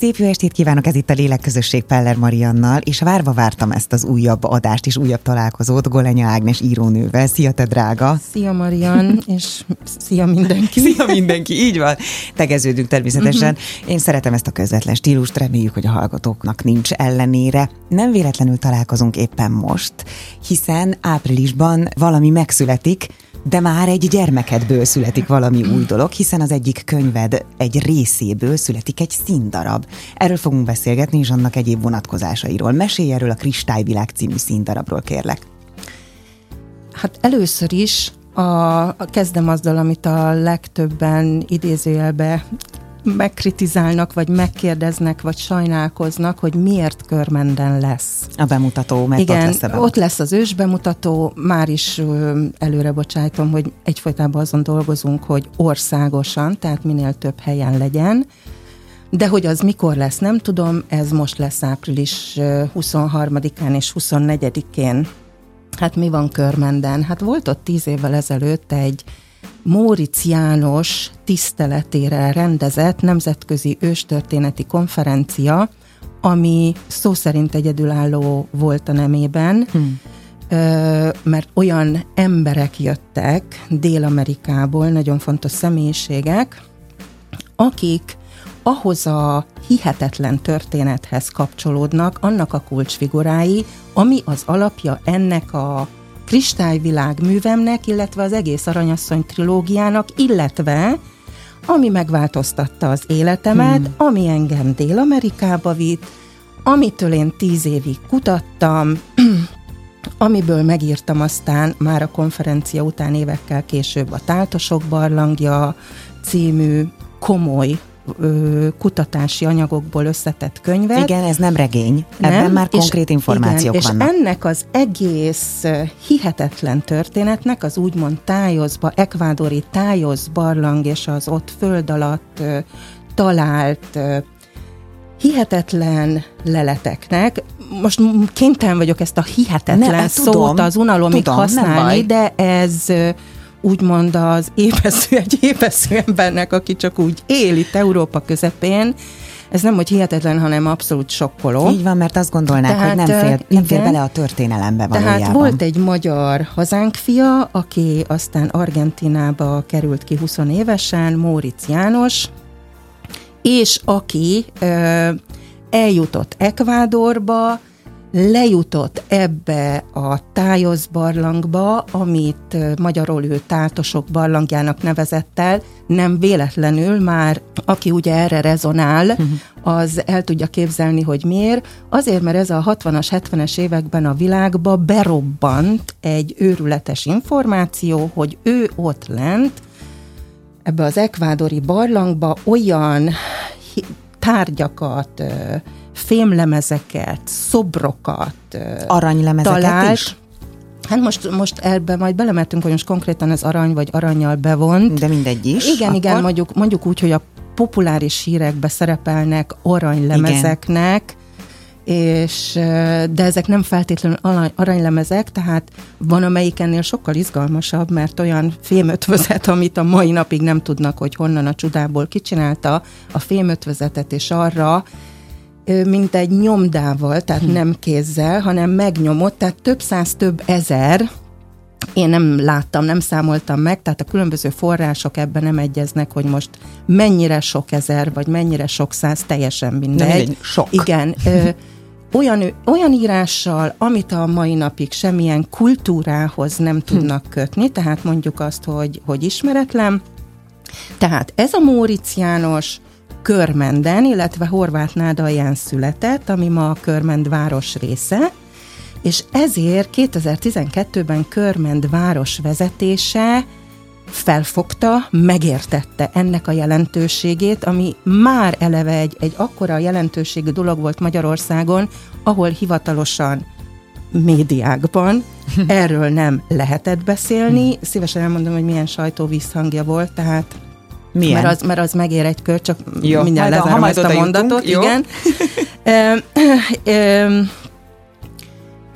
Szép jó estét kívánok, ez itt a Lélekközösség Peller Mariannal, és várva vártam ezt az újabb adást és újabb találkozót Golenya Ágnes írónővel. Szia, te drága! Szia, Marian, és szia mindenki! Szia mindenki, így van! Tegeződünk természetesen. Uh-huh. Én szeretem ezt a közvetlen stílust, reméljük, hogy a hallgatóknak nincs ellenére. Nem véletlenül találkozunk éppen most, hiszen áprilisban valami megszületik, de már egy gyermekedből születik valami új dolog, hiszen az egyik könyved egy részéből születik egy színdarab. Erről fogunk beszélgetni, és annak egyéb vonatkozásairól. Mesélj erről a Kristályvilág című színdarabról, kérlek. Hát először is a, kezdem azzal, amit a legtöbben idézőjelbe megkritizálnak, vagy megkérdeznek, vagy sajnálkoznak, hogy miért körmenden lesz. A bemutató, mert Igen, ott lesz a bemutató. ott lesz az ős bemutató, már is előre bocsájtom, hogy egyfolytában azon dolgozunk, hogy országosan, tehát minél több helyen legyen, de hogy az mikor lesz, nem tudom, ez most lesz április 23-án és 24-én. Hát mi van Körmenden? Hát volt ott tíz évvel ezelőtt egy Móricz János tiszteletére rendezett nemzetközi őstörténeti konferencia, ami szó szerint egyedülálló volt a nemében, hmm. mert olyan emberek jöttek Dél-Amerikából, nagyon fontos személyiségek, akik ahhoz a hihetetlen történethez kapcsolódnak, annak a kulcsfigurái, ami az alapja ennek a kristályvilág művemnek, illetve az egész Aranyasszony trilógiának, illetve ami megváltoztatta az életemet, hmm. ami engem Dél-Amerikába vitt, amitől én tíz évig kutattam, amiből megírtam aztán már a konferencia után évekkel később a Táltosok barlangja című komoly ö, kutatási anyagokból összetett könyvet. Igen, ez nem regény, nem? ebben már konkrét információk igen, vannak. És ennek az egész hihetetlen történetnek, az úgymond tájozba, ekvádori tájoz barlang és az ott föld alatt ö, talált ö, hihetetlen leleteknek, most kénytelen vagyok ezt a hihetetlen ne, szót tudom, az unalomig tudom, használni, de ez úgymond az épesző, egy épesző embernek, aki csak úgy él itt Európa közepén, ez nem, hogy hihetetlen, hanem abszolút sokkoló. Így van, mert azt gondolnák, tehát, hogy nem fér, nem fér bele a történelembe valójában. Tehát volt egy magyar hazánk fia, aki aztán Argentinába került ki 20 évesen, Móricz János, és aki ö, eljutott Ekvádorba, lejutott ebbe a tájoz barlangba, amit magyarul ő táltosok barlangjának nevezett el, nem véletlenül már, aki ugye erre rezonál, uh-huh. az el tudja képzelni, hogy miért. Azért, mert ez a 60-as, 70-es években a világba berobbant egy őrületes információ, hogy ő ott lent, ebbe az ekvádori barlangba olyan tárgyakat, fémlemezeket, szobrokat Aranylemezeket talált. is? Hát most, most ebbe majd belementünk, hogy most konkrétan az arany vagy aranyjal bevont. De mindegy is. Igen, akkor? igen, mondjuk, mondjuk úgy, hogy a populáris hírekbe szerepelnek aranylemezeknek, igen és, de ezek nem feltétlenül aranylemezek, tehát van amelyik ennél sokkal izgalmasabb, mert olyan fémötvözet, amit a mai napig nem tudnak, hogy honnan a csodából kicsinálta a fémötvezetet, és arra mint egy nyomdával, tehát hm. nem kézzel, hanem megnyomott, tehát több száz, több ezer, én nem láttam, nem számoltam meg, tehát a különböző források ebben nem egyeznek, hogy most mennyire sok ezer, vagy mennyire sok száz, teljesen mindegy. Nem mindegy sok. Igen. Ö, olyan, olyan írással, amit a mai napig semmilyen kultúrához nem hm. tudnak kötni, tehát mondjuk azt, hogy, hogy ismeretlen. Tehát ez a Móricz János, Körmenden, illetve Horváth Nádalján született, ami ma a Körmend város része, és ezért 2012-ben Körmend város vezetése felfogta, megértette ennek a jelentőségét, ami már eleve egy, egy akkora jelentőségű dolog volt Magyarországon, ahol hivatalosan médiákban erről nem lehetett beszélni. Szívesen elmondom, hogy milyen sajtó visszhangja volt, tehát milyen? Mert az, mert az megér egy kör, csak jó, mindjárt lezárom ezt a mondatot. Jutunk, igen.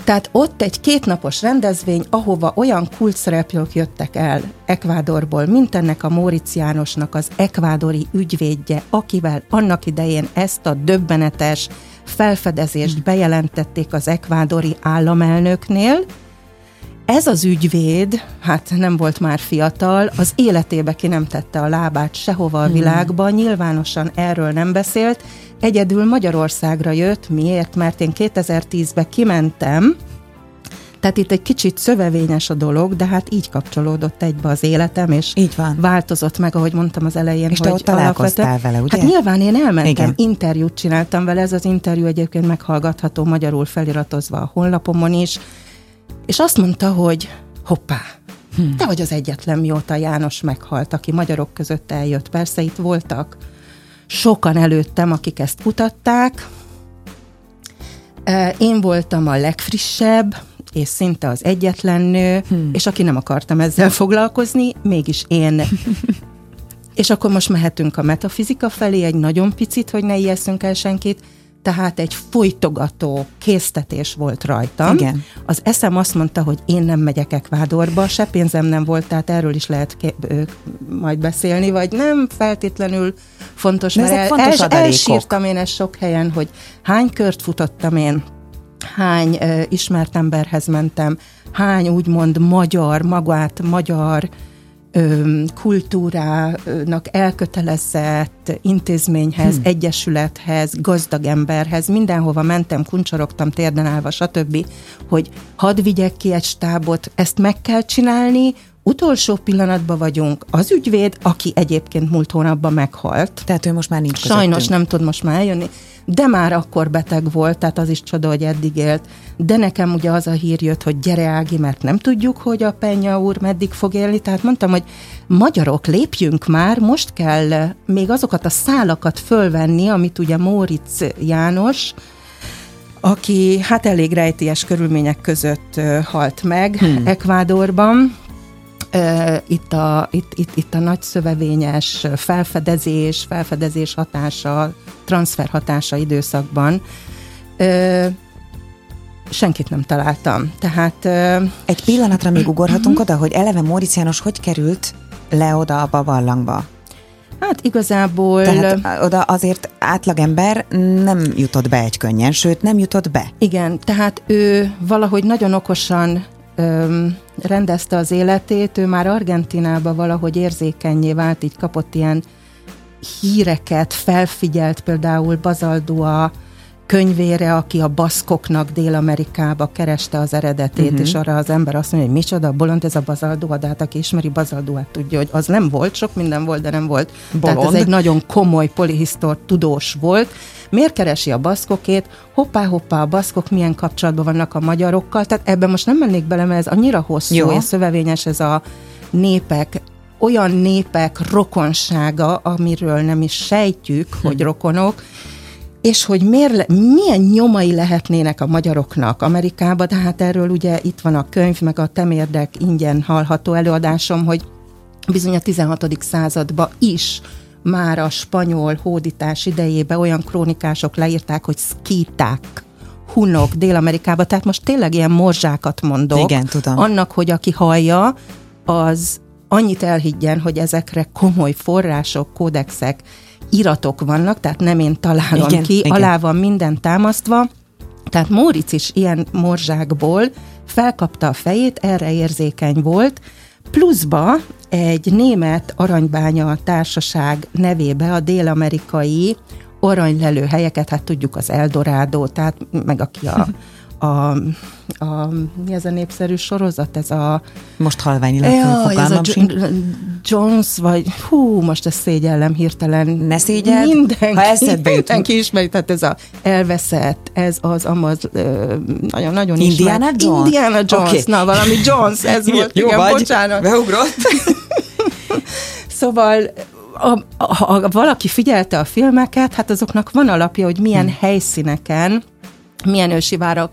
Tehát ott egy kétnapos rendezvény, ahova olyan kulcszereplők jöttek el Ekvádorból, mint ennek a Móricz Jánosnak az ekvádori ügyvédje, akivel annak idején ezt a döbbenetes felfedezést bejelentették az ekvádori államelnöknél, ez az ügyvéd, hát nem volt már fiatal, az életébe ki nem tette a lábát sehova a hmm. világban, nyilvánosan erről nem beszélt, egyedül Magyarországra jött, miért? Mert én 2010-ben kimentem, tehát itt egy kicsit szövevényes a dolog, de hát így kapcsolódott egybe az életem, és így van. változott meg, ahogy mondtam az elején. És hogy te ott találkoztál vele, ugye? Hát nyilván én elmentem, Igen. interjút csináltam vele, ez az interjú egyébként meghallgatható magyarul feliratozva a honlapomon is, és azt mondta, hogy hoppá, hmm. te vagy az egyetlen, mióta János meghalt, aki magyarok között eljött. Persze itt voltak sokan előttem, akik ezt kutatták. Én voltam a legfrissebb, és szinte az egyetlen nő, hmm. és aki nem akartam ezzel foglalkozni, mégis én. és akkor most mehetünk a metafizika felé egy nagyon picit, hogy ne ijesszünk el senkit tehát egy folytogató késztetés volt rajtam. Igen. Az eszem azt mondta, hogy én nem megyek Ekvádorba, se pénzem nem volt, tehát erről is lehet ké- ö, majd beszélni, vagy nem feltétlenül fontos, De mert el, fontos el, elsírtam én ezt sok helyen, hogy hány kört futottam én, hány ö, ismert emberhez mentem, hány úgymond magyar, magát magyar kultúrának elkötelezett intézményhez, hmm. egyesülethez, gazdag emberhez, mindenhova mentem, kuncsorogtam, térden állva, stb., hogy hadd vigyek ki egy stábot, ezt meg kell csinálni, utolsó pillanatban vagyunk. Az ügyvéd, aki egyébként múlt hónapban meghalt. Tehát ő most már nincs Sajnos közöttünk. nem tud most már eljönni de már akkor beteg volt, tehát az is csoda, hogy eddig élt. De nekem ugye az a hír jött, hogy gyere Ági, mert nem tudjuk, hogy a Penya úr meddig fog élni, tehát mondtam, hogy magyarok, lépjünk már, most kell még azokat a szálakat fölvenni, amit ugye Móricz János, aki hát elég rejtélyes körülmények között halt meg hmm. Ekvádorban, itt a, itt, itt, itt a nagy szövevényes felfedezés, felfedezés hatása, transfer hatása időszakban senkit nem találtam. Tehát... Egy pillanatra még ugorhatunk oda, hogy eleve Móricz János hogy került le oda a barlangba? Hát igazából... Tehát oda azért átlagember nem jutott be egy könnyen, sőt nem jutott be. Igen, tehát ő valahogy nagyon okosan öm, rendezte az életét, ő már Argentinába valahogy érzékenyé vált, így kapott ilyen híreket, felfigyelt például Bazaldua könyvére, aki a baszkoknak Dél-Amerikába kereste az eredetét, uh-huh. és arra az ember azt mondja, hogy micsoda, bolond ez a Bazaldua, de hát aki ismeri Bazalduát tudja, hogy az nem volt, sok minden volt, de nem volt. Bolond. Tehát ez egy nagyon komoly polihisztor tudós volt. Miért keresi a baszkokét? Hoppá-hoppá, a baszkok milyen kapcsolatban vannak a magyarokkal? Tehát ebben most nem mennék bele, mert ez annyira hosszú Jó. és szövevényes ez a népek olyan népek rokonsága, amiről nem is sejtjük, hm. hogy rokonok, és hogy miért, milyen nyomai lehetnének a magyaroknak Amerikába, de hát erről ugye itt van a könyv, meg a temérdek ingyen hallható előadásom, hogy bizony a 16. században is már a spanyol hódítás idejében olyan krónikások leírták, hogy szkíták, hunok Dél-Amerikába, tehát most tényleg ilyen morzsákat mondok. Igen, tudom. Annak, hogy aki hallja, az annyit elhiggyen, hogy ezekre komoly források, kódexek, iratok vannak, tehát nem én találom igen, ki, igen. alá van minden támasztva, tehát Móricz is ilyen morzsákból felkapta a fejét, erre érzékeny volt, pluszba egy német aranybánya társaság nevébe a dél-amerikai aranylelő helyeket, hát tudjuk az Eldorado, tehát meg aki a a, a, mi ez a népszerű sorozat, ez a... Most halványilag ja, ez a Jones, vagy hú, most ezt szégyellem hirtelen. Ne szégyeld, mindenki, ha eszedbe Mindenki ismeri, tehát ez a elveszett, ez az amaz, nagyon-nagyon Indiana ismert. Jones? Indiana Jones, okay. na valami Jones, ez volt, Jó igen, vagy, bocsánat. Beugrott. szóval a, a, ha valaki figyelte a filmeket, hát azoknak van alapja, hogy milyen hmm. helyszíneken, milyen ősi várak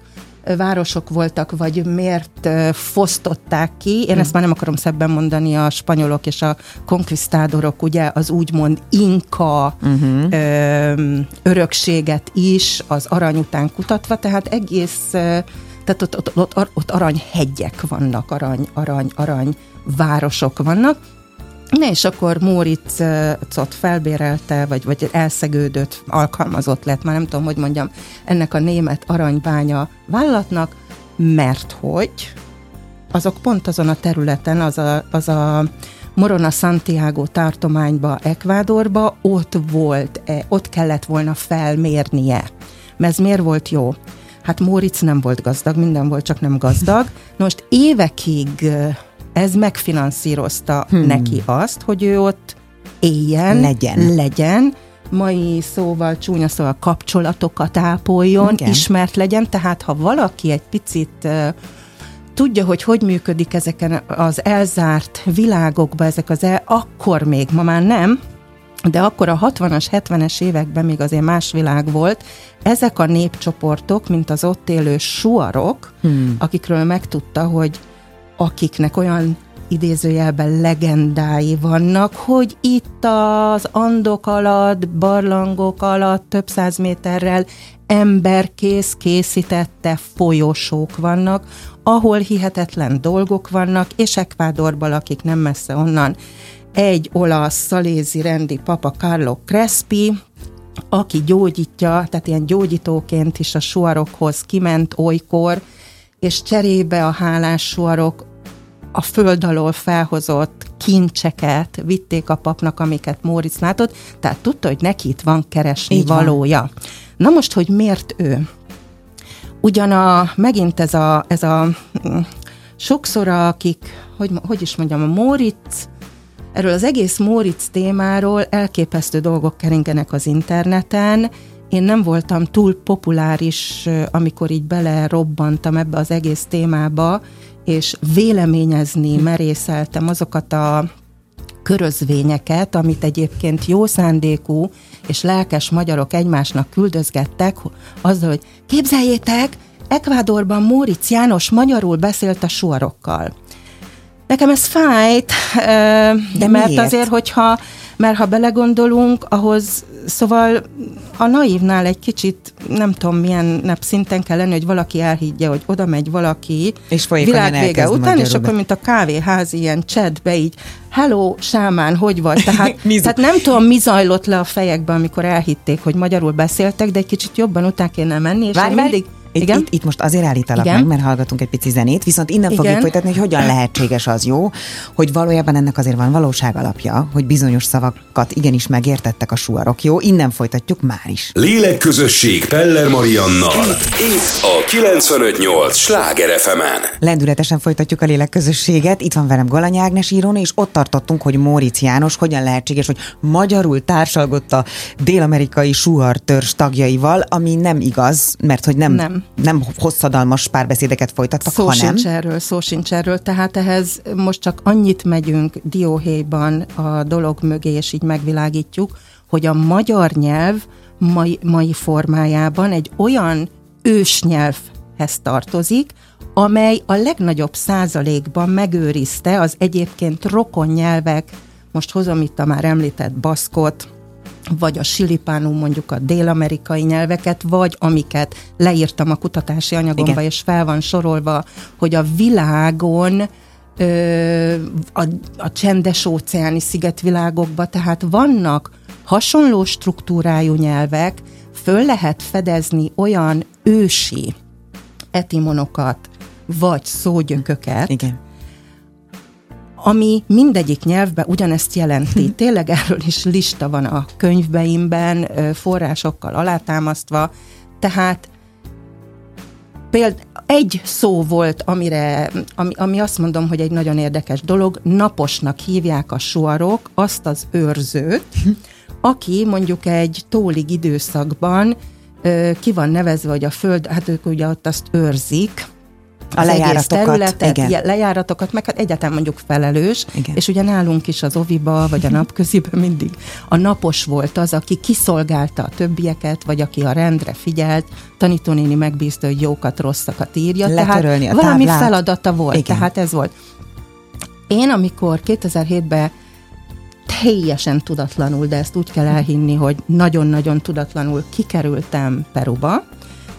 városok voltak, vagy miért fosztották ki. Én ezt már nem akarom szebben mondani, a spanyolok és a konkvisztádorok, ugye az úgymond inka uh-huh. ö, örökséget is az arany után kutatva, tehát egész tehát ott, ott, ott, ott aranyhegyek vannak, arany, arany, arany városok vannak, Ne, és akkor Móriczot felbérelte, vagy, vagy elszegődött, alkalmazott lett, már nem tudom, hogy mondjam, ennek a német aranybánya vállalatnak, mert hogy azok pont azon a területen, az a, az a Morona Santiago tartományba, Ekvádorba, ott volt, -e, ott kellett volna felmérnie. Mert ez miért volt jó? Hát Móricz nem volt gazdag, minden volt, csak nem gazdag. Most évekig ez megfinanszírozta hmm. neki azt, hogy ő ott éljen, legyen, legyen mai szóval, csúnya szóval kapcsolatokat ápoljon, Igen. ismert legyen, tehát ha valaki egy picit uh, tudja, hogy hogy működik ezeken az elzárt világokban, ezek az el, akkor még, ma már nem, de akkor a 60-as, 70-es években még azért más világ volt, ezek a népcsoportok, mint az ott élő suarok, hmm. akikről megtudta, hogy akiknek olyan idézőjelben legendái vannak, hogy itt az andok alatt, barlangok alatt több száz méterrel emberkész készítette folyosók vannak, ahol hihetetlen dolgok vannak, és Ekvádorban, akik nem messze onnan, egy olasz szalézi rendi papa Carlo Crespi, aki gyógyítja, tehát ilyen gyógyítóként is a suarokhoz kiment olykor, és cserébe a hálás suarok a föld alól felhozott kincseket vitték a papnak, amiket Móricz látott, tehát tudta, hogy neki itt van keresni Így valója. Van. Na most, hogy miért ő? Ugyan a, megint ez a, ez a mm, sokszor akik, hogy, hogy is mondjam, a Móricz, erről az egész Móricz témáról elképesztő dolgok keringenek az interneten, én nem voltam túl populáris, amikor így belerobbantam ebbe az egész témába, és véleményezni merészeltem azokat a körözvényeket, amit egyébként jó szándékú és lelkes magyarok egymásnak küldözgettek, azzal, hogy képzeljétek, Ekvádorban Móricz János magyarul beszélt a suarokkal. Nekem ez fájt, de mert miért? azért, hogyha, mert ha belegondolunk, ahhoz Szóval a naívnál egy kicsit, nem tudom milyen szinten kell lenni, hogy valaki elhiggye, hogy oda megy valaki és világvége után, és akkor, mint a kávéház ilyen chatbe így, hello, sámán, hogy vagy? Tehát, tehát nem tudom, mi zajlott le a fejekben, amikor elhitték, hogy magyarul beszéltek, de egy kicsit jobban után kéne menni, és várj, mindig... Itt, Igen? Itt, itt most azért állítalak Igen? meg, mert hallgatunk egy pici zenét, viszont innen Igen? fogjuk folytatni, hogy hogyan lehetséges az jó, hogy valójában ennek azért van valóság alapja, hogy bizonyos szavakat igenis megértettek a suarok. Jó, innen folytatjuk már is. Lélekközösség Peller Mariannal. Itt a 958 Sláger fm Lendületesen folytatjuk a lélekközösséget. Itt van velem Galany Ágnes írón, és ott tartottunk, hogy Móricz János hogyan lehetséges, hogy magyarul társalgott a dél-amerikai suhartörs tagjaival, ami nem igaz, mert hogy nem, nem nem hosszadalmas párbeszédeket folytattak, szó hanem... Sincs erről, szó sincs erről, tehát ehhez most csak annyit megyünk dióhéjban a dolog mögé, és így megvilágítjuk, hogy a magyar nyelv mai, mai formájában egy olyan ősnyelvhez tartozik, amely a legnagyobb százalékban megőrizte az egyébként rokon nyelvek, most hozom itt a már említett baszkot, vagy a silipánum mondjuk a dél-amerikai nyelveket, vagy amiket leírtam a kutatási anyagomba, Igen. és fel van sorolva, hogy a világon ö, a, a csendes óceáni szigetvilágokban, tehát vannak hasonló struktúrájú nyelvek, föl lehet fedezni olyan ősi etimonokat, vagy szógyököket, Igen ami mindegyik nyelvben ugyanezt jelenti. Hm. Tényleg erről is lista van a könyvbeimben, forrásokkal alátámasztva, tehát például egy szó volt, amire, ami, ami azt mondom, hogy egy nagyon érdekes dolog, naposnak hívják a suarok azt az őrzőt, hm. aki mondjuk egy tólig időszakban ki van nevezve, hogy a föld, hát ők ugye ott azt őrzik, a lejáratokat, területet, igen. lejáratokat, meg hát egyáltalán mondjuk felelős, igen. és ugye nálunk is az oviba, vagy a napköziben mindig a napos volt az, aki kiszolgálta a többieket, vagy aki a rendre figyelt, tanítónéni megbízta, hogy jókat, rosszakat írja, Letörölni tehát a valami táblát. feladata volt, igen. tehát ez volt. Én, amikor 2007-ben teljesen tudatlanul, de ezt úgy kell elhinni, hogy nagyon-nagyon tudatlanul kikerültem Peruba,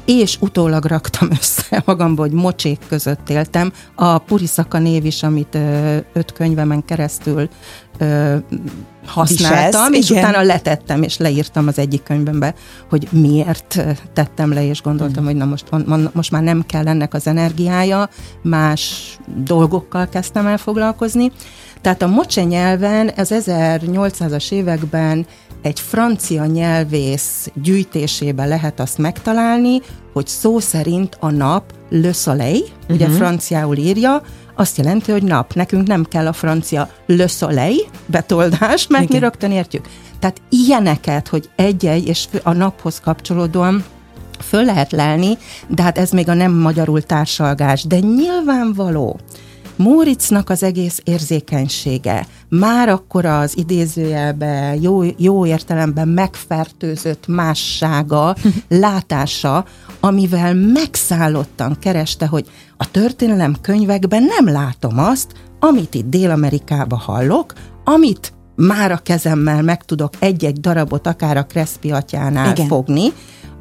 és utólag raktam össze magamba, hogy mocsék között éltem. A Purisaka név is, amit ö, öt könyvemen keresztül ö, használtam, Viselsz, és igen. utána letettem, és leírtam az egyik könyvembe, hogy miért tettem le, és gondoltam, hogy na most, on- most már nem kell ennek az energiája, más dolgokkal kezdtem el foglalkozni. Tehát a mocse nyelven az 1800-as években egy francia nyelvész gyűjtésében lehet azt megtalálni, hogy szó szerint a nap le soleil, uh-huh. ugye franciául írja, azt jelenti, hogy nap. Nekünk nem kell a francia le soleil betoldás, mert Igen. mi rögtön értjük. Tehát ilyeneket, hogy egy-egy, és a naphoz kapcsolódóan föl lehet lelni, de hát ez még a nem magyarul társalgás. De nyilvánvaló, Móricznak az egész érzékenysége, már akkor az idézőjelbe jó, jó értelemben megfertőzött mássága, látása, amivel megszállottan kereste, hogy a történelem könyvekben nem látom azt, amit itt Dél-Amerikába hallok, amit már a kezemmel meg tudok egy-egy darabot akár a Crespi atyánál Igen. fogni,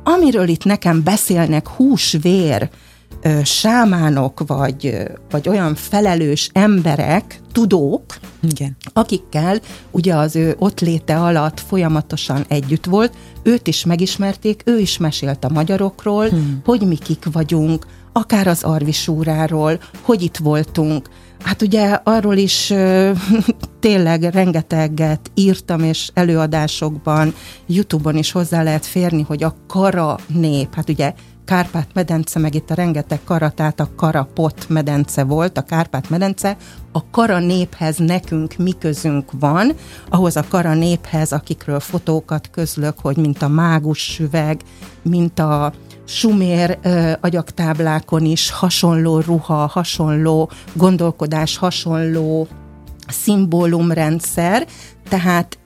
amiről itt nekem beszélnek hús-vér, ö, sámánok, vagy, vagy olyan felelős emberek, tudók, Igen. akikkel ugye az ő ott léte alatt folyamatosan együtt volt, őt is megismerték, ő is mesélt a magyarokról, hmm. hogy mi kik vagyunk, akár az Arvisúráról, hogy itt voltunk. Hát ugye arról is ö, tényleg rengeteget írtam, és előadásokban, Youtube-on is hozzá lehet férni, hogy a kara nép, hát ugye Kárpát-medence, meg itt a rengeteg kara, tehát a Karapot medence volt, a Kárpát-medence, a kara néphez nekünk mi közünk van, ahhoz a kara néphez, akikről fotókat közlök, hogy mint a mágus süveg, mint a sumér ö, agyaktáblákon is hasonló ruha, hasonló gondolkodás, hasonló szimbólumrendszer, tehát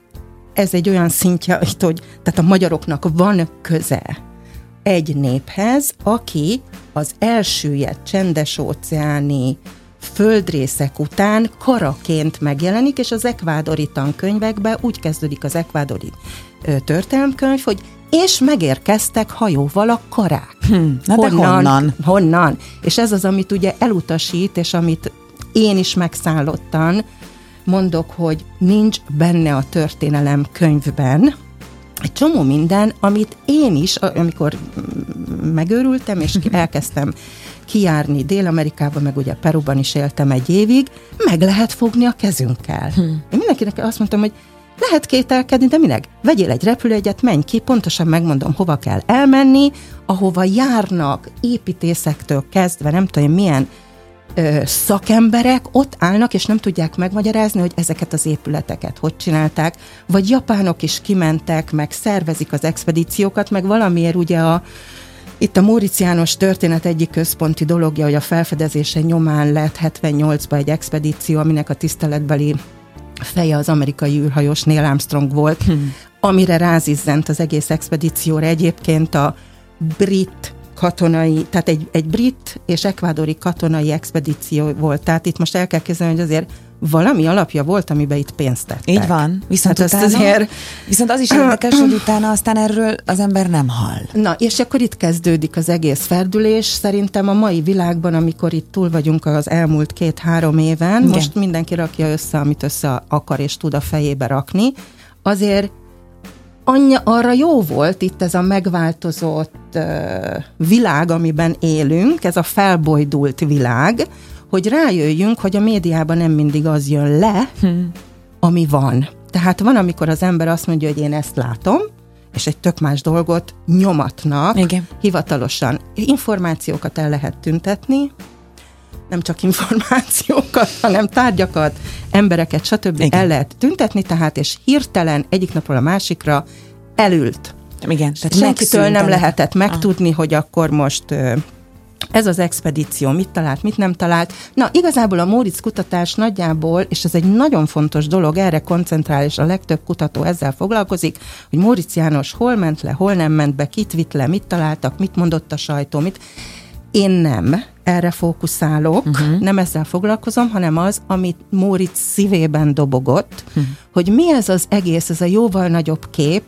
ez egy olyan szintje, hogy tehát a magyaroknak van köze egy néphez, aki az elsüllyedt csendes óceáni földrészek után karaként megjelenik, és az ekvádori tankönyvekben úgy kezdődik az ekvádori ö, történelemkönyv, hogy és megérkeztek hajóval a karák. Hm, na de honnan? Honnan? És ez az, amit ugye elutasít, és amit én is megszállottan mondok, hogy nincs benne a történelem könyvben, egy csomó minden, amit én is, amikor megőrültem, és elkezdtem kijárni Dél-Amerikába, meg ugye Peruban is éltem egy évig, meg lehet fogni a kezünkkel. Hm. Én mindenkinek azt mondtam, hogy lehet kételkedni, de minek? Vegyél egy repülőjegyet, menj ki, pontosan megmondom, hova kell elmenni, ahova járnak építészektől kezdve, nem tudom, milyen ö, szakemberek ott állnak, és nem tudják megmagyarázni, hogy ezeket az épületeket hogy csinálták, vagy japánok is kimentek, meg szervezik az expedíciókat, meg valamiért ugye a itt a Móricz János történet egyik központi dologja, hogy a felfedezése nyomán lett 78-ba egy expedíció, aminek a tiszteletbeli feje az amerikai űrhajós Neil Armstrong volt, hmm. amire rázizzent az egész expedícióra egyébként a brit katonai, tehát egy, egy brit és ekvádori katonai expedíció volt. Tehát itt most el kell kezdeni, hogy azért valami alapja volt, amiben itt pénzt tettek. Így van. Viszont, Hát utána, azért- viszont az is érdekes, hogy utána aztán erről az ember nem hall. Na, és akkor itt kezdődik az egész ferdülés. Szerintem a mai világban, amikor itt túl vagyunk az elmúlt két-három éven. Igen. most mindenki rakja össze, amit össze akar és tud a fejébe rakni, azért anyja, arra jó volt itt ez a megváltozott uh, világ, amiben élünk, ez a felbojdult világ, hogy rájöjjünk, hogy a médiában nem mindig az jön le, hmm. ami van. Tehát van, amikor az ember azt mondja, hogy én ezt látom, és egy tök más dolgot nyomatnak Igen. hivatalosan. Információkat el lehet tüntetni, nem csak információkat, hanem tárgyakat, embereket, stb. Igen. El lehet tüntetni, tehát és hirtelen egyik napról a másikra elült. Igen, tehát Senkitől nem lehetett megtudni, hogy akkor most ez az expedíció mit talált, mit nem talált. Na, igazából a Móricz kutatás nagyjából, és ez egy nagyon fontos dolog, erre koncentrál, és a legtöbb kutató ezzel foglalkozik, hogy Móricz János hol ment le, hol nem ment be, kit vitt le, mit találtak, mit mondott a sajtó, mit... Én nem erre fókuszálok, uh-huh. nem ezzel foglalkozom, hanem az, amit Móricz szívében dobogott, uh-huh. hogy mi ez az egész, ez a jóval nagyobb kép,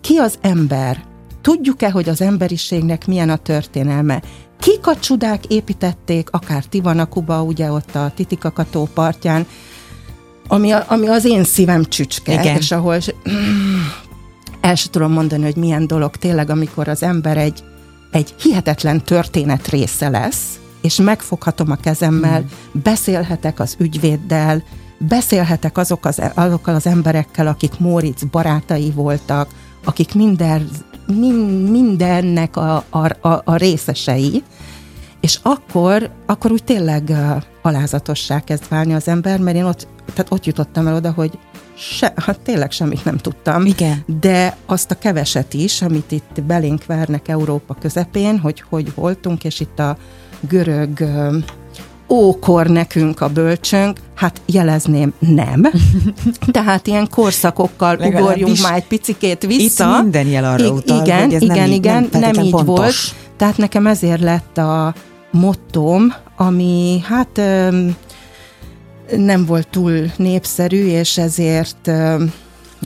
ki az ember, Tudjuk-e, hogy az emberiségnek milyen a történelme? Kik a csodák építették, akár Tivanakuba, ugye ott a Titikakató partján, ami, a, ami az én szívem csücske, Igen. és ahol el sem tudom mondani, hogy milyen dolog tényleg, amikor az ember egy, egy hihetetlen történet része lesz, és megfoghatom a kezemmel, hmm. beszélhetek az ügyvéddel, beszélhetek azok az, azokkal az emberekkel, akik Móricz barátai voltak, akik minden, mindennek a, a, a, a részesei, és akkor, akkor úgy tényleg alázatossá kezd válni az ember, mert én ott, tehát ott jutottam el oda, hogy se, hát tényleg semmit nem tudtam. Igen. De azt a keveset is, amit itt belénk vernek Európa közepén, hogy hogy voltunk, és itt a görög ókor nekünk a bölcsönk, hát jelezném nem. Tehát ilyen korszakokkal ugorjunk már egy picikét vissza. Itt minden jel arra utal, igen, hogy ez igen, nem így- igen, nem nem, feltétlen így pontos. volt. Tehát nekem ezért lett a mottom, ami hát nem volt túl népszerű, és ezért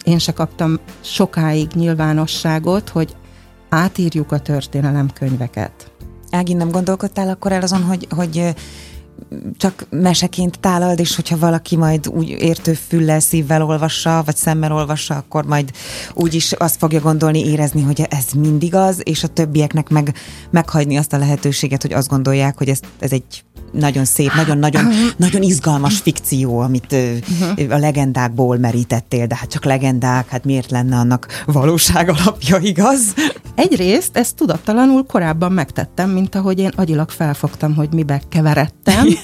én se kaptam sokáig nyilvánosságot, hogy átírjuk a történelemkönyveket. Ági, nem gondolkodtál akkor el azon, hogy, hogy csak meseként tálald, és hogyha valaki majd úgy értő füllel, szívvel olvassa, vagy szemmel olvassa, akkor majd úgy is azt fogja gondolni, érezni, hogy ez mindig az, és a többieknek meg meghagyni azt a lehetőséget, hogy azt gondolják, hogy ez, ez egy nagyon szép, nagyon-nagyon nagyon izgalmas fikció, amit a legendákból merítettél, de hát csak legendák, hát miért lenne annak valóság alapja, igaz? Egyrészt ezt tudattalanul korábban megtettem, mint ahogy én agyilag felfogtam, hogy mibe keveredtem.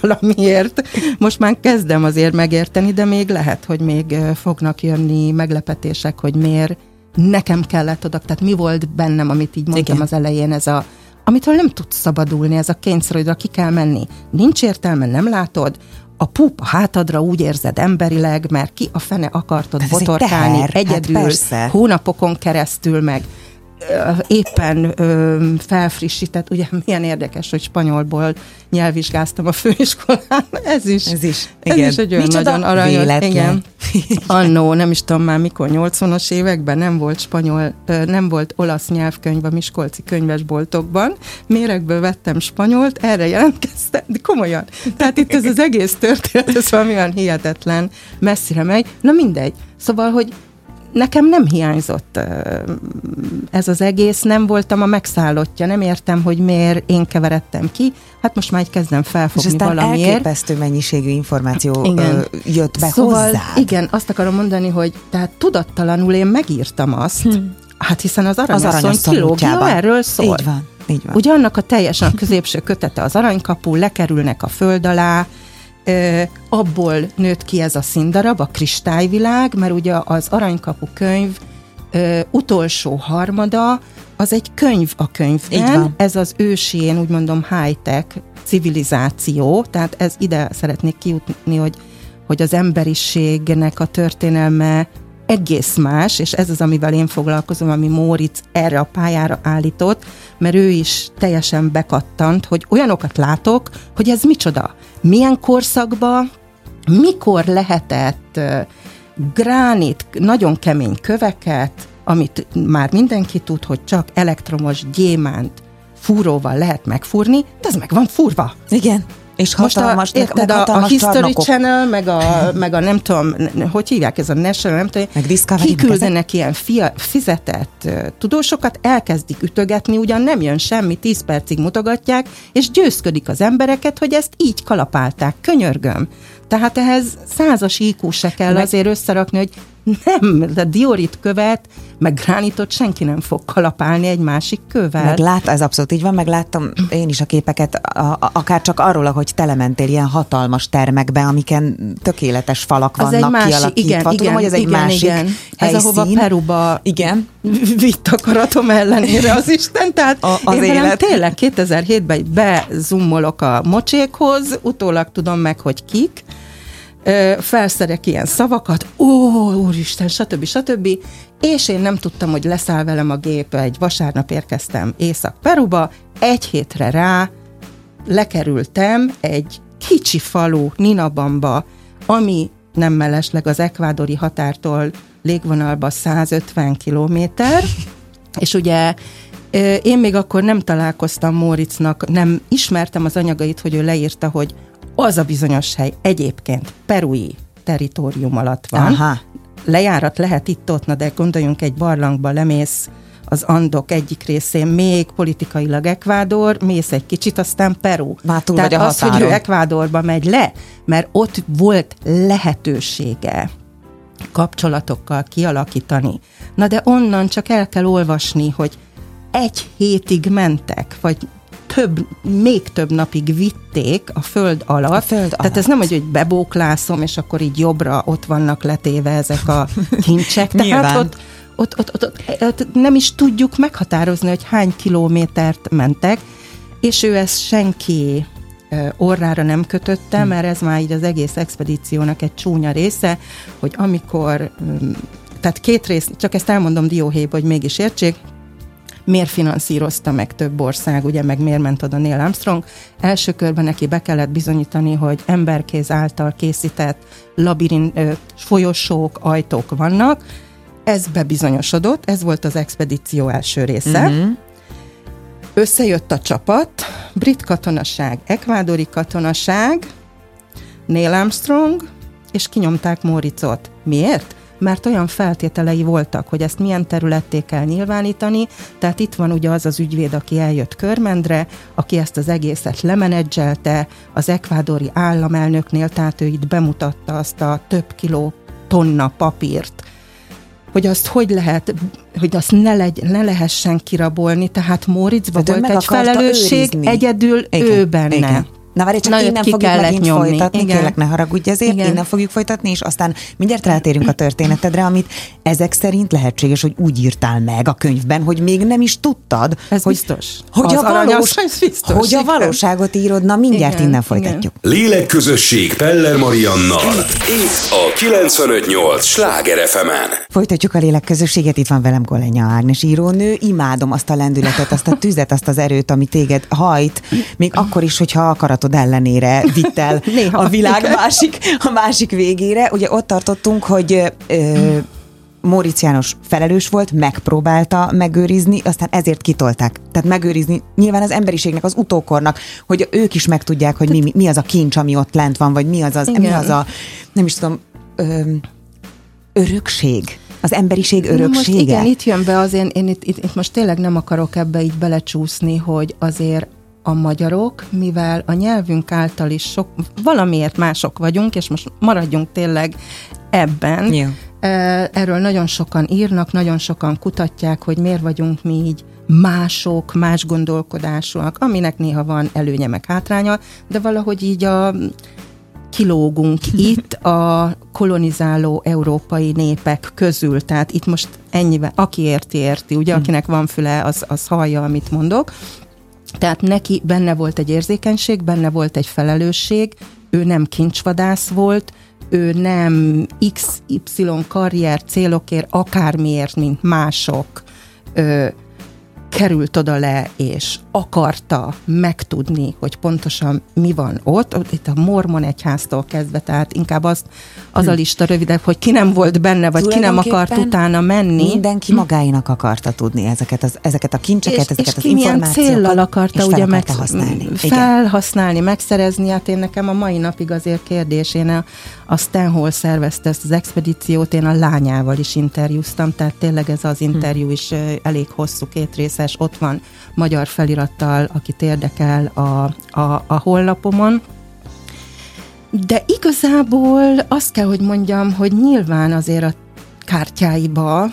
Valamiért. Most már kezdem azért megérteni, de még lehet, hogy még fognak jönni meglepetések, hogy miért nekem kellett oda, tehát mi volt bennem, amit így mondtam Igen. az elején, ez a amitől nem tudsz szabadulni, ez a kényszer, hogy ki kell menni. Nincs értelme, nem látod, a pup a hátadra úgy érzed emberileg, mert ki a fene akartod ez egy botorkálni teher, hát egyedül, persze. hónapokon keresztül, meg éppen ö, felfrissített, ugye milyen érdekes, hogy spanyolból nyelvvizsgáztam a főiskolán, ez is. Ez is, Ez igen. is egy olyan Micsoda nagyon aranyos. véletlen. Igen. Annó, nem is tudom már mikor, 80-as években nem volt spanyol, ö, nem volt olasz nyelvkönyv a Miskolci könyvesboltokban. Méregből vettem spanyolt, erre jelentkeztem, de komolyan. Tehát itt ez az egész történet, ez valami olyan hihetetlen, messzire megy. Na mindegy. Szóval, hogy nekem nem hiányzott ez az egész, nem voltam a megszállottja, nem értem, hogy miért én keveredtem ki. Hát most már így kezdem És felfogni aztán valamiért. elképesztő mennyiségű információ Igen. ö, jött be szóval, hozzád. Igen, azt akarom mondani, hogy tehát tudattalanul én megírtam azt, hm. hát hiszen az aranyasszony, az kilógia erről szól. Így van, így van. Ugye annak a teljesen a középső kötete az aranykapu, lekerülnek a föld alá, abból nőtt ki ez a színdarab, a kristályvilág, mert ugye az aranykapu könyv utolsó harmada, az egy könyv a könyvben, ez az ősi, én úgy mondom high-tech civilizáció, tehát ez ide szeretnék kijutni, hogy, hogy az emberiségnek a történelme egész más, és ez az, amivel én foglalkozom, ami Móricz erre a pályára állított, mert ő is teljesen bekattant, hogy olyanokat látok, hogy ez micsoda. Milyen korszakban, mikor lehetett gránit, nagyon kemény köveket, amit már mindenki tud, hogy csak elektromos gyémánt fúróval lehet megfúrni, de ez meg van furva. Igen. És Most a, hatalmas, érted, meg a, a hatalmas History csarnokok. Channel, meg a, meg a nem tudom, hogy hívják ez a National, nem tudom, Meg kiküldenek ilyen fia, fizetett tudósokat, elkezdik ütögetni, ugyan nem jön semmi, 10 percig mutogatják, és győzködik az embereket, hogy ezt így kalapálták, könyörgöm. Tehát ehhez százas IQ se kell Meg- azért összerakni, hogy nem, de diorit követ, meg gránitot senki nem fog kalapálni egy másik kővel. Meg lát, ez abszolút így van, meg láttam én is a képeket, a, a, akár csak arról, ahogy telementél ilyen hatalmas termekbe, amiken tökéletes falak Az vannak egy másik, kialakítva. igen, Tudom, igen, hogy ez egy igen, másik igen. Ez ahova Peruba Igen. vitt akaratom ellenére az Isten, tehát A- az én velem élet. tényleg 2007-ben így bezummolok a mocsékhoz, utólag tudom meg, hogy kik, felszerek ilyen szavakat, ó, úristen, stb. stb. És én nem tudtam, hogy leszáll velem a gép, egy vasárnap érkeztem Észak-Peruba, egy hétre rá lekerültem egy kicsi falu Ninabamba, ami nem mellesleg az ekvádori határtól légvonalba 150 kilométer, és ugye én még akkor nem találkoztam Móricnak, nem ismertem az anyagait, hogy ő leírta, hogy az a bizonyos hely egyébként perui teritorium alatt van. Aha. Lejárat lehet itt-ott, de gondoljunk egy barlangba, lemész az Andok egyik részén még politikailag Ekvádor, mész egy kicsit, aztán Peru. Már túl Tehát vagy a az, hogy ő Ekvádorba megy le, mert ott volt lehetősége kapcsolatokkal kialakítani. Na de onnan csak el kell olvasni, hogy egy hétig mentek, vagy több, még több napig vitték a föld alatt. A föld alatt. Tehát ez nem, hogy, hogy bebóklászom, és akkor így jobbra ott vannak letéve ezek a kincsek. Tehát ott, ott, ott, ott, ott, ott nem is tudjuk meghatározni, hogy hány kilométert mentek, és ő ezt senki orrára nem kötötte, hm. mert ez már így az egész expedíciónak egy csúnya része, hogy amikor, tehát két rész, csak ezt elmondom dióhéjba, hogy mégis értsék, miért finanszírozta meg több ország, ugye, meg miért ment oda Neil Armstrong. Első körben neki be kellett bizonyítani, hogy emberkéz által készített labirint, folyosók, ajtók vannak. Ez bebizonyosodott, ez volt az expedíció első része. Uh-huh. Összejött a csapat, brit katonaság, ekvádori katonaság, Neil Armstrong, és kinyomták Móricot. Miért? Mert olyan feltételei voltak, hogy ezt milyen területté kell nyilvánítani, tehát itt van ugye az az ügyvéd, aki eljött Körmendre, aki ezt az egészet lemenedzselte, az ekvádori államelnöknél, tehát ő itt bemutatta azt a több kiló tonna papírt, hogy azt hogy lehet, hogy azt ne, legy, ne lehessen kirabolni, tehát Moritzba volt egy felelősség, őrizni. egyedül igen, ő benne. Igen. Na várj, csak Na, innen ki fogjuk megint nyomni. folytatni, Igen. kérlek ne haragudj ezért, Igen. innen fogjuk folytatni, és aztán mindjárt rátérünk a történetedre, amit ezek szerint lehetséges, hogy úgy írtál meg a könyvben, hogy még nem is tudtad, ez hogy, biztos. Hogy, az a, valós, biztos, hogy a valóságot írod, na mindjárt Igen. innen folytatjuk. Igen. Lélekközösség Peller Mariannal, itt a 958 Sláger fm Folytatjuk a lélekközösséget, itt van velem Golenya Ágnes írónő, imádom azt a lendületet, azt a tüzet, azt az erőt, ami téged hajt, még akkor is, hogyha akaratod akaratod ellenére vitt el a világ másik, a másik végére. Ugye ott tartottunk, hogy ö, Móricz János felelős volt, megpróbálta megőrizni, aztán ezért kitolták. Tehát megőrizni nyilván az emberiségnek, az utókornak, hogy ők is megtudják, hogy mi, mi az a kincs, ami ott lent van, vagy mi az, az, mi az a, nem is tudom, ö, örökség az emberiség öröksége. most igen, itt jön be az én, én itt, itt, itt most tényleg nem akarok ebbe így belecsúszni, hogy azért a magyarok, mivel a nyelvünk által is sok, valamiért mások vagyunk, és most maradjunk tényleg ebben. Ja. Erről nagyon sokan írnak, nagyon sokan kutatják, hogy miért vagyunk mi így mások, más gondolkodásúak, aminek néha van előnye meg hátránya, de valahogy így a kilógunk itt a kolonizáló európai népek közül. Tehát itt most ennyivel, aki érti, érti. Ugye, hm. akinek van füle, az, az hallja, amit mondok. Tehát neki benne volt egy érzékenység, benne volt egy felelősség, ő nem kincsvadász volt, ő nem XY karrier célokért, akármiért, mint mások. Ö, került oda le, és akarta megtudni, hogy pontosan mi van ott, itt a mormon egyháztól kezdve, tehát inkább az, az a hm. lista rövidebb, hogy ki nem volt benne, vagy ki nem akart utána menni. Mindenki magáinak akarta tudni ezeket, az, ezeket a kincseket, és, ezeket és az ki milyen céllal akarta ugye meg, használni. felhasználni, megszerezni, hát én nekem a mai napig azért kérdés, én a, a Stanhol szervezte ezt az expedíciót, én a lányával is interjúztam, tehát tényleg ez az hm. interjú is elég hosszú, két részes, ott van magyar felirattal, akit érdekel a, a, a honlapomon. De igazából azt kell, hogy mondjam, hogy nyilván azért a kártyáiba,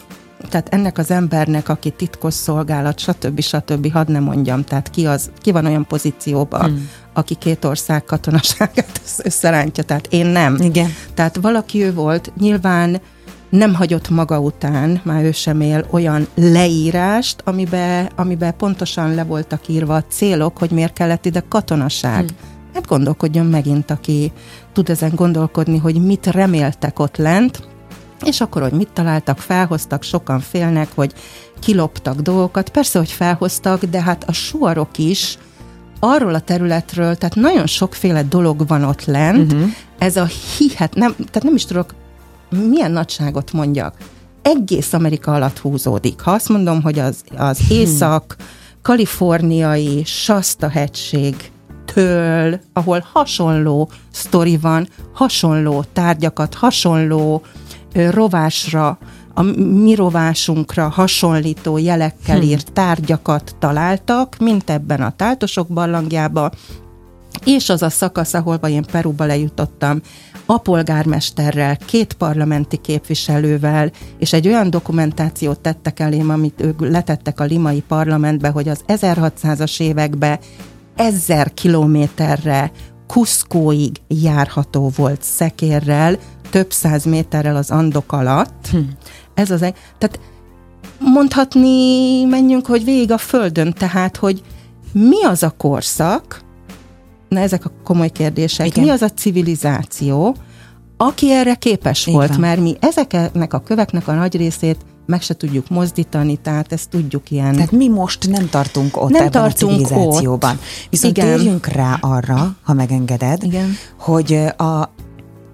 tehát ennek az embernek, aki titkos szolgálat, stb. stb. hadd ne mondjam, tehát ki, az, ki van olyan pozícióban, hmm. aki két ország katonaságát összerántja, tehát én nem. Igen. Tehát valaki ő volt, nyilván nem hagyott maga után, már ő sem él, olyan leírást, amiben amibe pontosan le voltak írva a célok, hogy miért kellett ide katonaság. Hmm. Hát gondolkodjon megint, aki tud ezen gondolkodni, hogy mit reméltek ott lent, és akkor, hogy mit találtak, felhoztak, sokan félnek, hogy kiloptak dolgokat. Persze, hogy felhoztak, de hát a suarok is arról a területről, tehát nagyon sokféle dolog van ott lent, uh-huh. ez a hihet, nem, tehát nem is tudok milyen nagyságot mondjak. egész Amerika alatt húzódik. Ha azt mondom, hogy az, az észak, kaliforniai Shasta hegység től, ahol hasonló sztori van, hasonló tárgyakat, hasonló ö, rovásra, a mi rovásunkra hasonlító jelekkel Hm. írt tárgyakat találtak, mint ebben a táltosok barlangjában, és az a szakasz, ahol én Peruba lejutottam, a polgármesterrel, két parlamenti képviselővel, és egy olyan dokumentációt tettek elém, amit ők letettek a limai parlamentbe, hogy az 1600-as években ezer kilométerre Kuszkóig járható volt szekérrel, több száz méterrel az Andok alatt. Hm. Ez az egy, tehát mondhatni, menjünk, hogy végig a földön, tehát, hogy mi az a korszak, na ezek a komoly kérdések, Igen. mi az a civilizáció, aki erre képes Így volt, van. mert mi ezeknek a köveknek a nagy részét meg se tudjuk mozdítani, tehát ezt tudjuk ilyen... Tehát mi most nem tartunk ott Nem ebben tartunk a civilizációban. Viszont Igen. térjünk rá arra, ha megengeded, Igen. hogy a,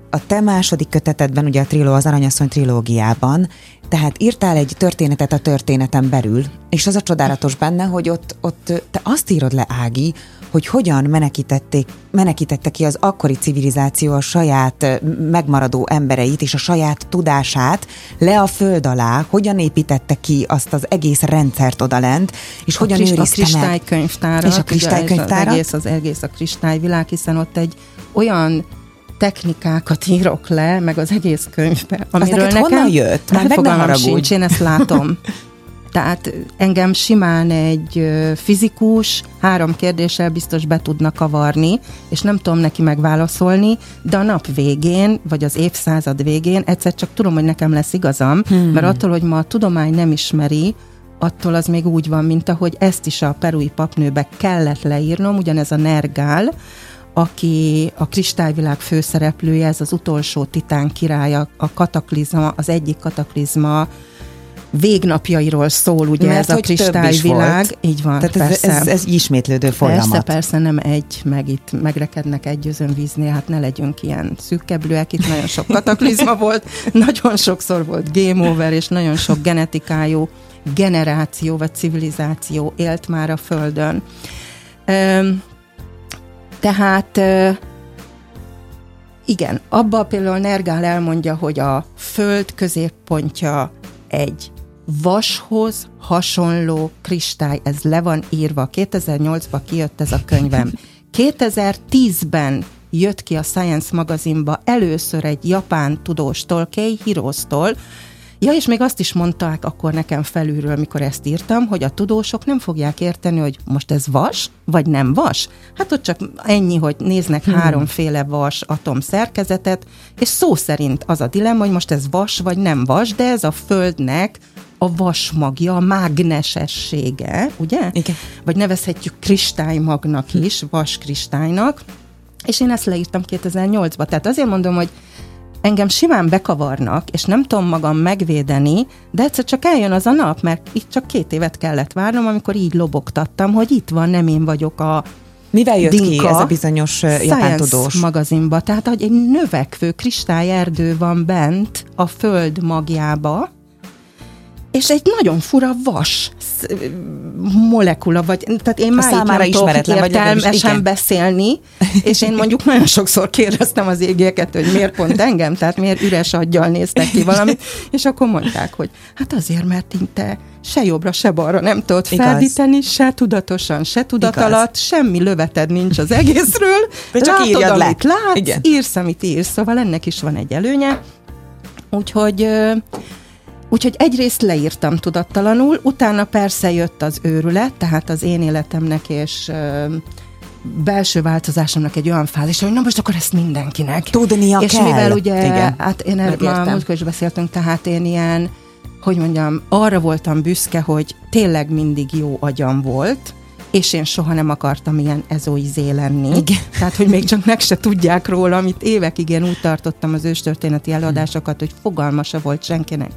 a te második kötetedben, ugye a triló, az Aranyasszony trilógiában, tehát írtál egy történetet a történeten belül, és az a csodálatos benne, hogy ott, ott te azt írod le, Ági, hogy hogyan menekítették, menekítette ki az akkori civilizáció a saját megmaradó embereit és a saját tudását le a föld alá, hogyan építette ki azt az egész rendszert odalent, és hogyan a, kris- a őrizte meg. kristálykönyvtárat, És a kristálykönyvtárat? az egész, az egész a kristályvilág, hiszen ott egy olyan technikákat írok le, meg az egész könyvbe, amiről neked nekem... honnan jött? Már Hát meg ne fogalmam sincs, én ezt látom. Tehát engem simán egy fizikus három kérdéssel biztos be tudna kavarni, és nem tudom neki megválaszolni, de a nap végén, vagy az évszázad végén egyszer csak tudom, hogy nekem lesz igazam, hmm. mert attól, hogy ma a tudomány nem ismeri, attól az még úgy van, mint ahogy ezt is a perui papnőbe kellett leírnom, ugyanez a Nergál, aki a kristályvilág főszereplője, ez az utolsó titán királya, a kataklizma, az egyik kataklizma végnapjairól szól, ugye Mert ez a kristályvilág. Így van, Tehát ez, persze. ez, ez ismétlődő folyamat. Persze, persze, nem egy, meg itt megrekednek egy özönvíznél, hát ne legyünk ilyen szűkkeblőek, itt nagyon sok kataklizma volt, nagyon sokszor volt game over, és nagyon sok genetikájú generáció vagy civilizáció élt már a Földön. Tehát igen, abban például Nergál elmondja, hogy a Föld középpontja egy vashoz hasonló kristály, ez le van írva. 2008-ban kijött ez a könyvem. 2010-ben jött ki a Science magazinba először egy japán tudóstól, Kei Hirosztól, Ja, és még azt is mondták akkor nekem felülről, mikor ezt írtam, hogy a tudósok nem fogják érteni, hogy most ez vas, vagy nem vas. Hát ott csak ennyi, hogy néznek hmm. háromféle vas atom szerkezetet, és szó szerint az a dilemma, hogy most ez vas, vagy nem vas, de ez a Földnek a vas magja, a mágnesessége, ugye? Igen. Vagy nevezhetjük kristálymagnak is, vas kristálynak, és én ezt leírtam 2008-ba. Tehát azért mondom, hogy engem simán bekavarnak, és nem tudom magam megvédeni, de egyszer csak eljön az a nap, mert itt csak két évet kellett várnom, amikor így lobogtattam, hogy itt van, nem én vagyok a Mivel jött ki Dinka ez a bizonyos japán tudós? magazinba. Tehát, hogy egy növekvő kristályerdő van bent a föld magjába, és egy nagyon fura vas molekula, vagy, tehát én már számára ismeretlen, vagy értelmesen beszélni, és én mondjuk nagyon sokszor kérdeztem az égéket, hogy miért pont engem, tehát miért üres aggyal néztek ki valamit, és akkor mondták, hogy hát azért, mert így te se jobbra, se balra nem tudod Igaz. felvíteni, se tudatosan, se tudat Igaz. alatt, semmi löveted nincs az egészről, De csak látod, írjad le. amit látsz, Igen. írsz, amit írsz, szóval ennek is van egy előnye, úgyhogy Úgyhogy egyrészt leírtam tudattalanul, utána persze jött az őrület, tehát az én életemnek és belső változásomnak egy olyan fázis, hogy na most akkor ezt mindenkinek. Tudnia és kell. mivel ugye, Igen. hát én erről már múltkor is beszéltünk, tehát én ilyen, hogy mondjam, arra voltam büszke, hogy tényleg mindig jó agyam volt, és én soha nem akartam ilyen ezoizé lenni. Igen. Tehát, hogy még csak meg se tudják róla, amit évekig én úgy tartottam az őstörténeti előadásokat, hogy fogalma se volt senkinek,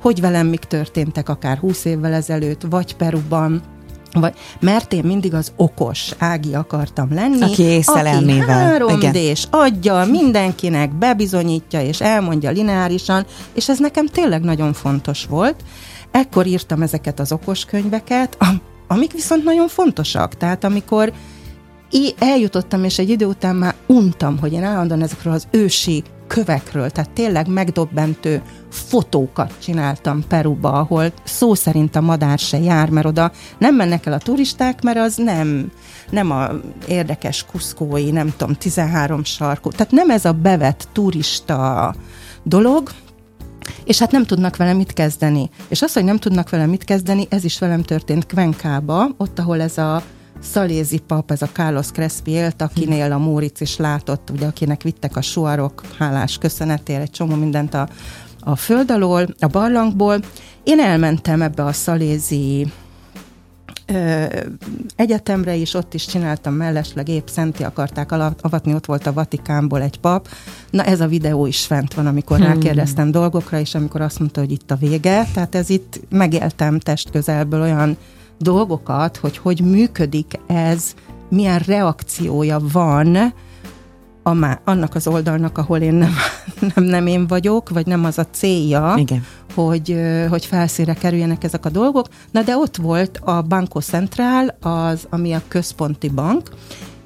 hogy velem mik történtek akár 20 évvel ezelőtt, vagy Peruban, vagy, mert én mindig az okos Ági akartam lenni, aki észlelmével. Aki 3 d adja mindenkinek, bebizonyítja és elmondja lineárisan, és ez nekem tényleg nagyon fontos volt. Ekkor írtam ezeket az okos könyveket, amik viszont nagyon fontosak. Tehát amikor eljutottam, és egy idő után már untam, hogy én állandóan ezekről az ősi kövekről, tehát tényleg megdobbentő fotókat csináltam Peruba, ahol szó szerint a madár se jár, mert oda nem mennek el a turisták, mert az nem, nem a érdekes kuszkói, nem tudom, 13 sarkú, tehát nem ez a bevett turista dolog, és hát nem tudnak vele mit kezdeni. És az, hogy nem tudnak vele mit kezdeni, ez is velem történt Kvenkába, ott, ahol ez a szalézi pap, ez a Carlos Crespi élt, akinél a Móric is látott, ugye, akinek vittek a suarok, hálás köszönetér, egy csomó mindent a, a föld alól, a barlangból. Én elmentem ebbe a szalézi ö, egyetemre is, ott is csináltam mellesleg, épp szenti akarták avatni, ott volt a Vatikánból egy pap. Na ez a videó is fent van, amikor hmm. rákérdeztem dolgokra, és amikor azt mondta, hogy itt a vége, tehát ez itt megéltem testközelből olyan dolgokat, hogy hogy működik ez, milyen reakciója van a má, annak az oldalnak, ahol én nem, nem, nem én vagyok, vagy nem az a célja, Igen. Hogy, hogy felszínre kerüljenek ezek a dolgok. Na de ott volt a Banco Central, az, ami a központi bank,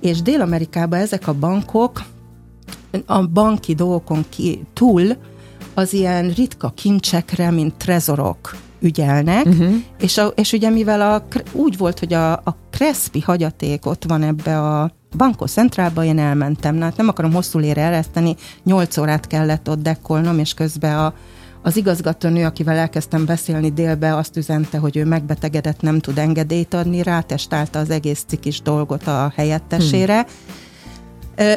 és Dél-Amerikában ezek a bankok a banki dolgokon ki, túl az ilyen ritka kincsekre, mint trezorok ügyelnek, uh-huh. és, a, és ugye mivel a, úgy volt, hogy a, a Crespi hagyaték ott van ebbe a Banco Centrálba, én elmentem, na, hát nem akarom hosszú lére ereszteni, nyolc órát kellett ott dekkolnom, és közben a, az igazgatónő, akivel elkezdtem beszélni délbe, azt üzente, hogy ő megbetegedett, nem tud engedélyt adni, rátestálta az egész cikis dolgot a helyettesére, hmm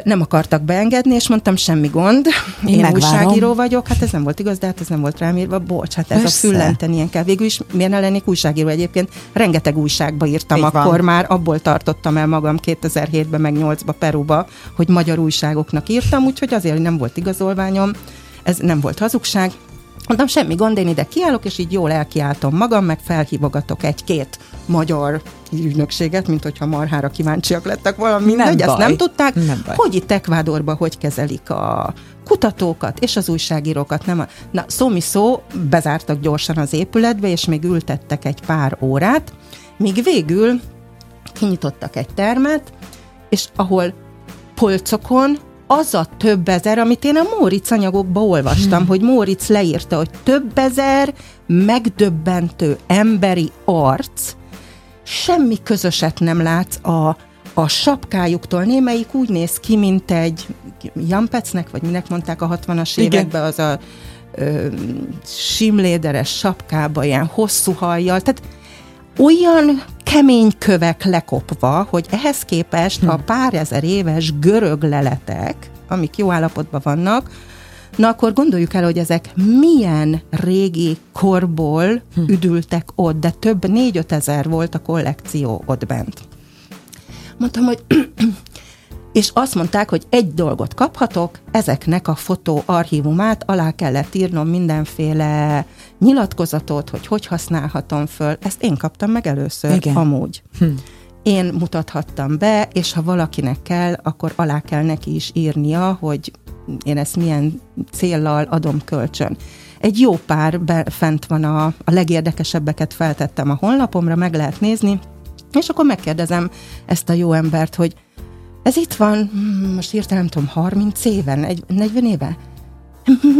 nem akartak beengedni, és mondtam, semmi gond, én, én újságíró vagyok, hát ez nem volt igaz, de hát ez nem volt rám írva, bocs, hát ez Össze. a füllenten ilyen kell. Végül is miért ne lennék újságíró egyébként? Rengeteg újságba írtam Így akkor van. már, abból tartottam el magam 2007-ben, meg 8-ba Peruba, hogy magyar újságoknak írtam, úgyhogy azért nem volt igazolványom, ez nem volt hazugság, Mondtam, semmi gond, én ide kiállok, és így jól elkiáltom magam, meg felhívogatok egy-két magyar ügynökséget, mint hogyha marhára kíváncsiak lettek valami, nem hogy ezt nem tudták, nem hogy itt Ekvádorban hogy kezelik a kutatókat és az újságírókat. Nem a... Na, szó mi szó, bezártak gyorsan az épületbe, és még ültettek egy pár órát, míg végül kinyitottak egy termet, és ahol polcokon az a több ezer, amit én a Móricz anyagokba olvastam, hmm. hogy Móricz leírta, hogy több ezer megdöbbentő emberi arc, semmi közöset nem látsz a, a sapkájuktól. Némelyik úgy néz ki, mint egy Jampecnek, vagy minek mondták a 60-as években, az a ö, simléderes sapkába, ilyen hosszú hajjal. Tehát olyan kemény kövek lekopva, hogy ehhez képest hm. a pár ezer éves görög leletek, amik jó állapotban vannak, na akkor gondoljuk el, hogy ezek milyen régi korból hm. üdültek ott, de több négy-öt ezer volt a kollekció ott bent. Mondtam, hogy és azt mondták, hogy egy dolgot kaphatok, ezeknek a fotó archívumát alá kellett írnom mindenféle nyilatkozatot, hogy hogy használhatom föl. Ezt én kaptam meg először, Igen. amúgy. Hm. Én mutathattam be, és ha valakinek kell, akkor alá kell neki is írnia, hogy én ezt milyen céllal adom kölcsön. Egy jó pár be, fent van a, a legérdekesebbeket feltettem a honlapomra, meg lehet nézni, és akkor megkérdezem ezt a jó embert, hogy ez itt van, hmm, most hirtelen nem tudom, 30 éve, 40 éve?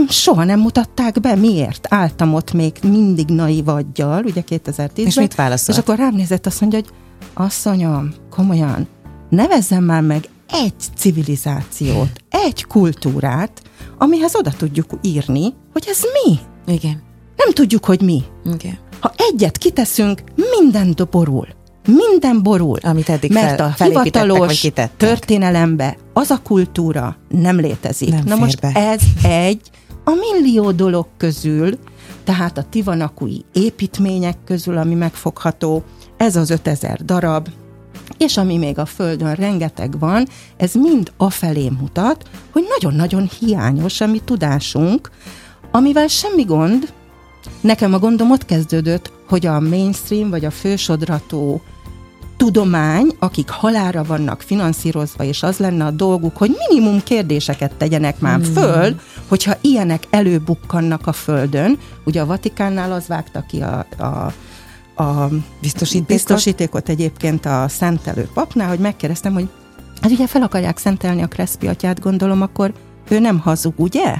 Soha nem mutatták be, miért? Álltam ott még mindig naivaggyal, ugye 2010 És mit válaszolt? És akkor rám nézett, azt mondja, hogy asszonyom, komolyan, nevezzem már meg egy civilizációt, egy kultúrát, amihez oda tudjuk írni, hogy ez mi. Igen. Nem tudjuk, hogy mi. Igen. Ha egyet kiteszünk, minden doborul minden borul. Amit eddig Mert fel, a hivatalos történelembe az a kultúra nem létezik. Nem Na most be. ez egy a millió dolog közül, tehát a tivanakui építmények közül, ami megfogható, ez az 5000 darab, és ami még a Földön rengeteg van, ez mind afelé mutat, hogy nagyon-nagyon hiányos a mi tudásunk, amivel semmi gond, nekem a gondom ott kezdődött, hogy a mainstream vagy a fősodratú tudomány, akik halára vannak finanszírozva, és az lenne a dolguk, hogy minimum kérdéseket tegyenek már hmm. föl, hogyha ilyenek előbukkannak a Földön. Ugye a Vatikánnál az vágta ki a, a a biztosítékot. biztosítékot egyébként a szentelő papnál, hogy megkérdeztem, hogy hát ugye fel akarják szentelni a Kreszpi atyát, gondolom, akkor ő nem hazug, ugye?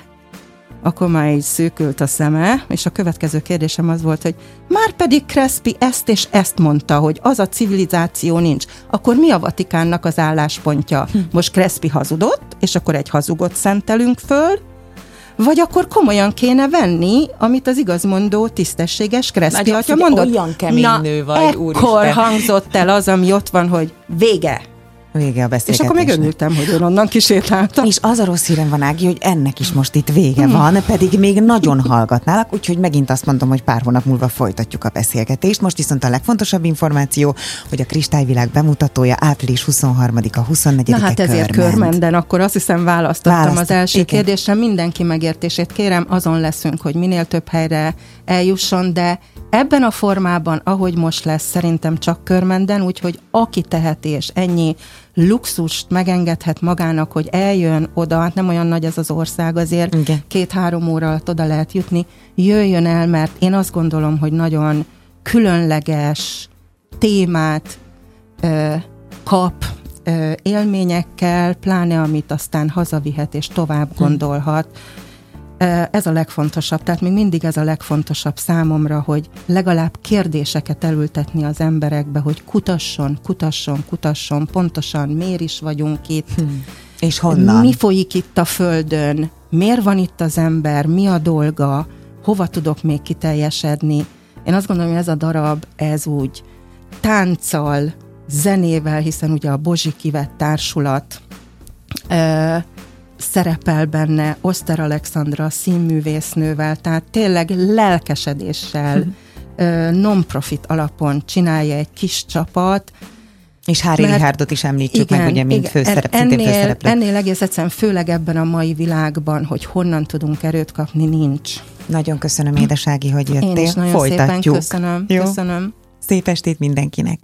Akkor már így szűkült a szeme, és a következő kérdésem az volt, hogy már pedig Crespi ezt és ezt mondta, hogy az a civilizáció nincs. Akkor mi a Vatikánnak az álláspontja? Hm. Most Crespi hazudott, és akkor egy hazugot szentelünk föl, vagy akkor komolyan kéne venni, amit az igazmondó, tisztességes Crespi atya mondott. Olyan kemény Na, nő vagy, ekkor hangzott el az, ami ott van, hogy vége. Vége a beszélgetésnek. És akkor még örültem, hogy én onnan kisétáltam. És az a rossz hírem van, Ági, hogy ennek is most itt vége hmm. van, pedig még nagyon hallgatnálak, úgyhogy megint azt mondom, hogy pár hónap múlva folytatjuk a beszélgetést. Most viszont a legfontosabb információ, hogy a Kristályvilág bemutatója április 23-a, 24 Na hát ezért körmenden, akkor azt hiszem választottam Választ, az első igen. kérdésre. Mindenki megértését kérem, azon leszünk, hogy minél több helyre eljusson, de ebben a formában, ahogy most lesz, szerintem csak körmenden, úgyhogy aki teheti, és ennyi luxust megengedhet magának, hogy eljön oda, hát nem olyan nagy ez az ország, azért két-három óra alatt oda lehet jutni, jöjjön el, mert én azt gondolom, hogy nagyon különleges témát ö, kap élményekkel, pláne amit aztán hazavihet és tovább hm. gondolhat. Hmm ez a legfontosabb, tehát még mindig ez a legfontosabb számomra, hogy legalább kérdéseket elültetni az emberekbe, hogy kutasson, kutasson, kutasson, pontosan miért is vagyunk itt. Hmm. És honnan? Mi folyik itt a Földön? Miért van itt az ember? Mi a dolga? Hova tudok még kiteljesedni? Én azt gondolom, hogy ez a darab, ez úgy tánccal, zenével, hiszen ugye a Bozsi kivett társulat, szerepel benne Oszter Alexandra színművésznővel, tehát tényleg lelkesedéssel, hm. non-profit alapon csinálja egy kis csapat, és Hári Mert, Rihárdot is említsük igen, meg, ugye, mint főszerep, ennél, főszereplő. Ennél egész egyszerűen, főleg ebben a mai világban, hogy honnan tudunk erőt kapni, nincs. Nagyon köszönöm, édesági, hogy jöttél. Én is nagyon Folytatjuk. szépen köszönöm. Jó? köszönöm. Szép estét mindenkinek.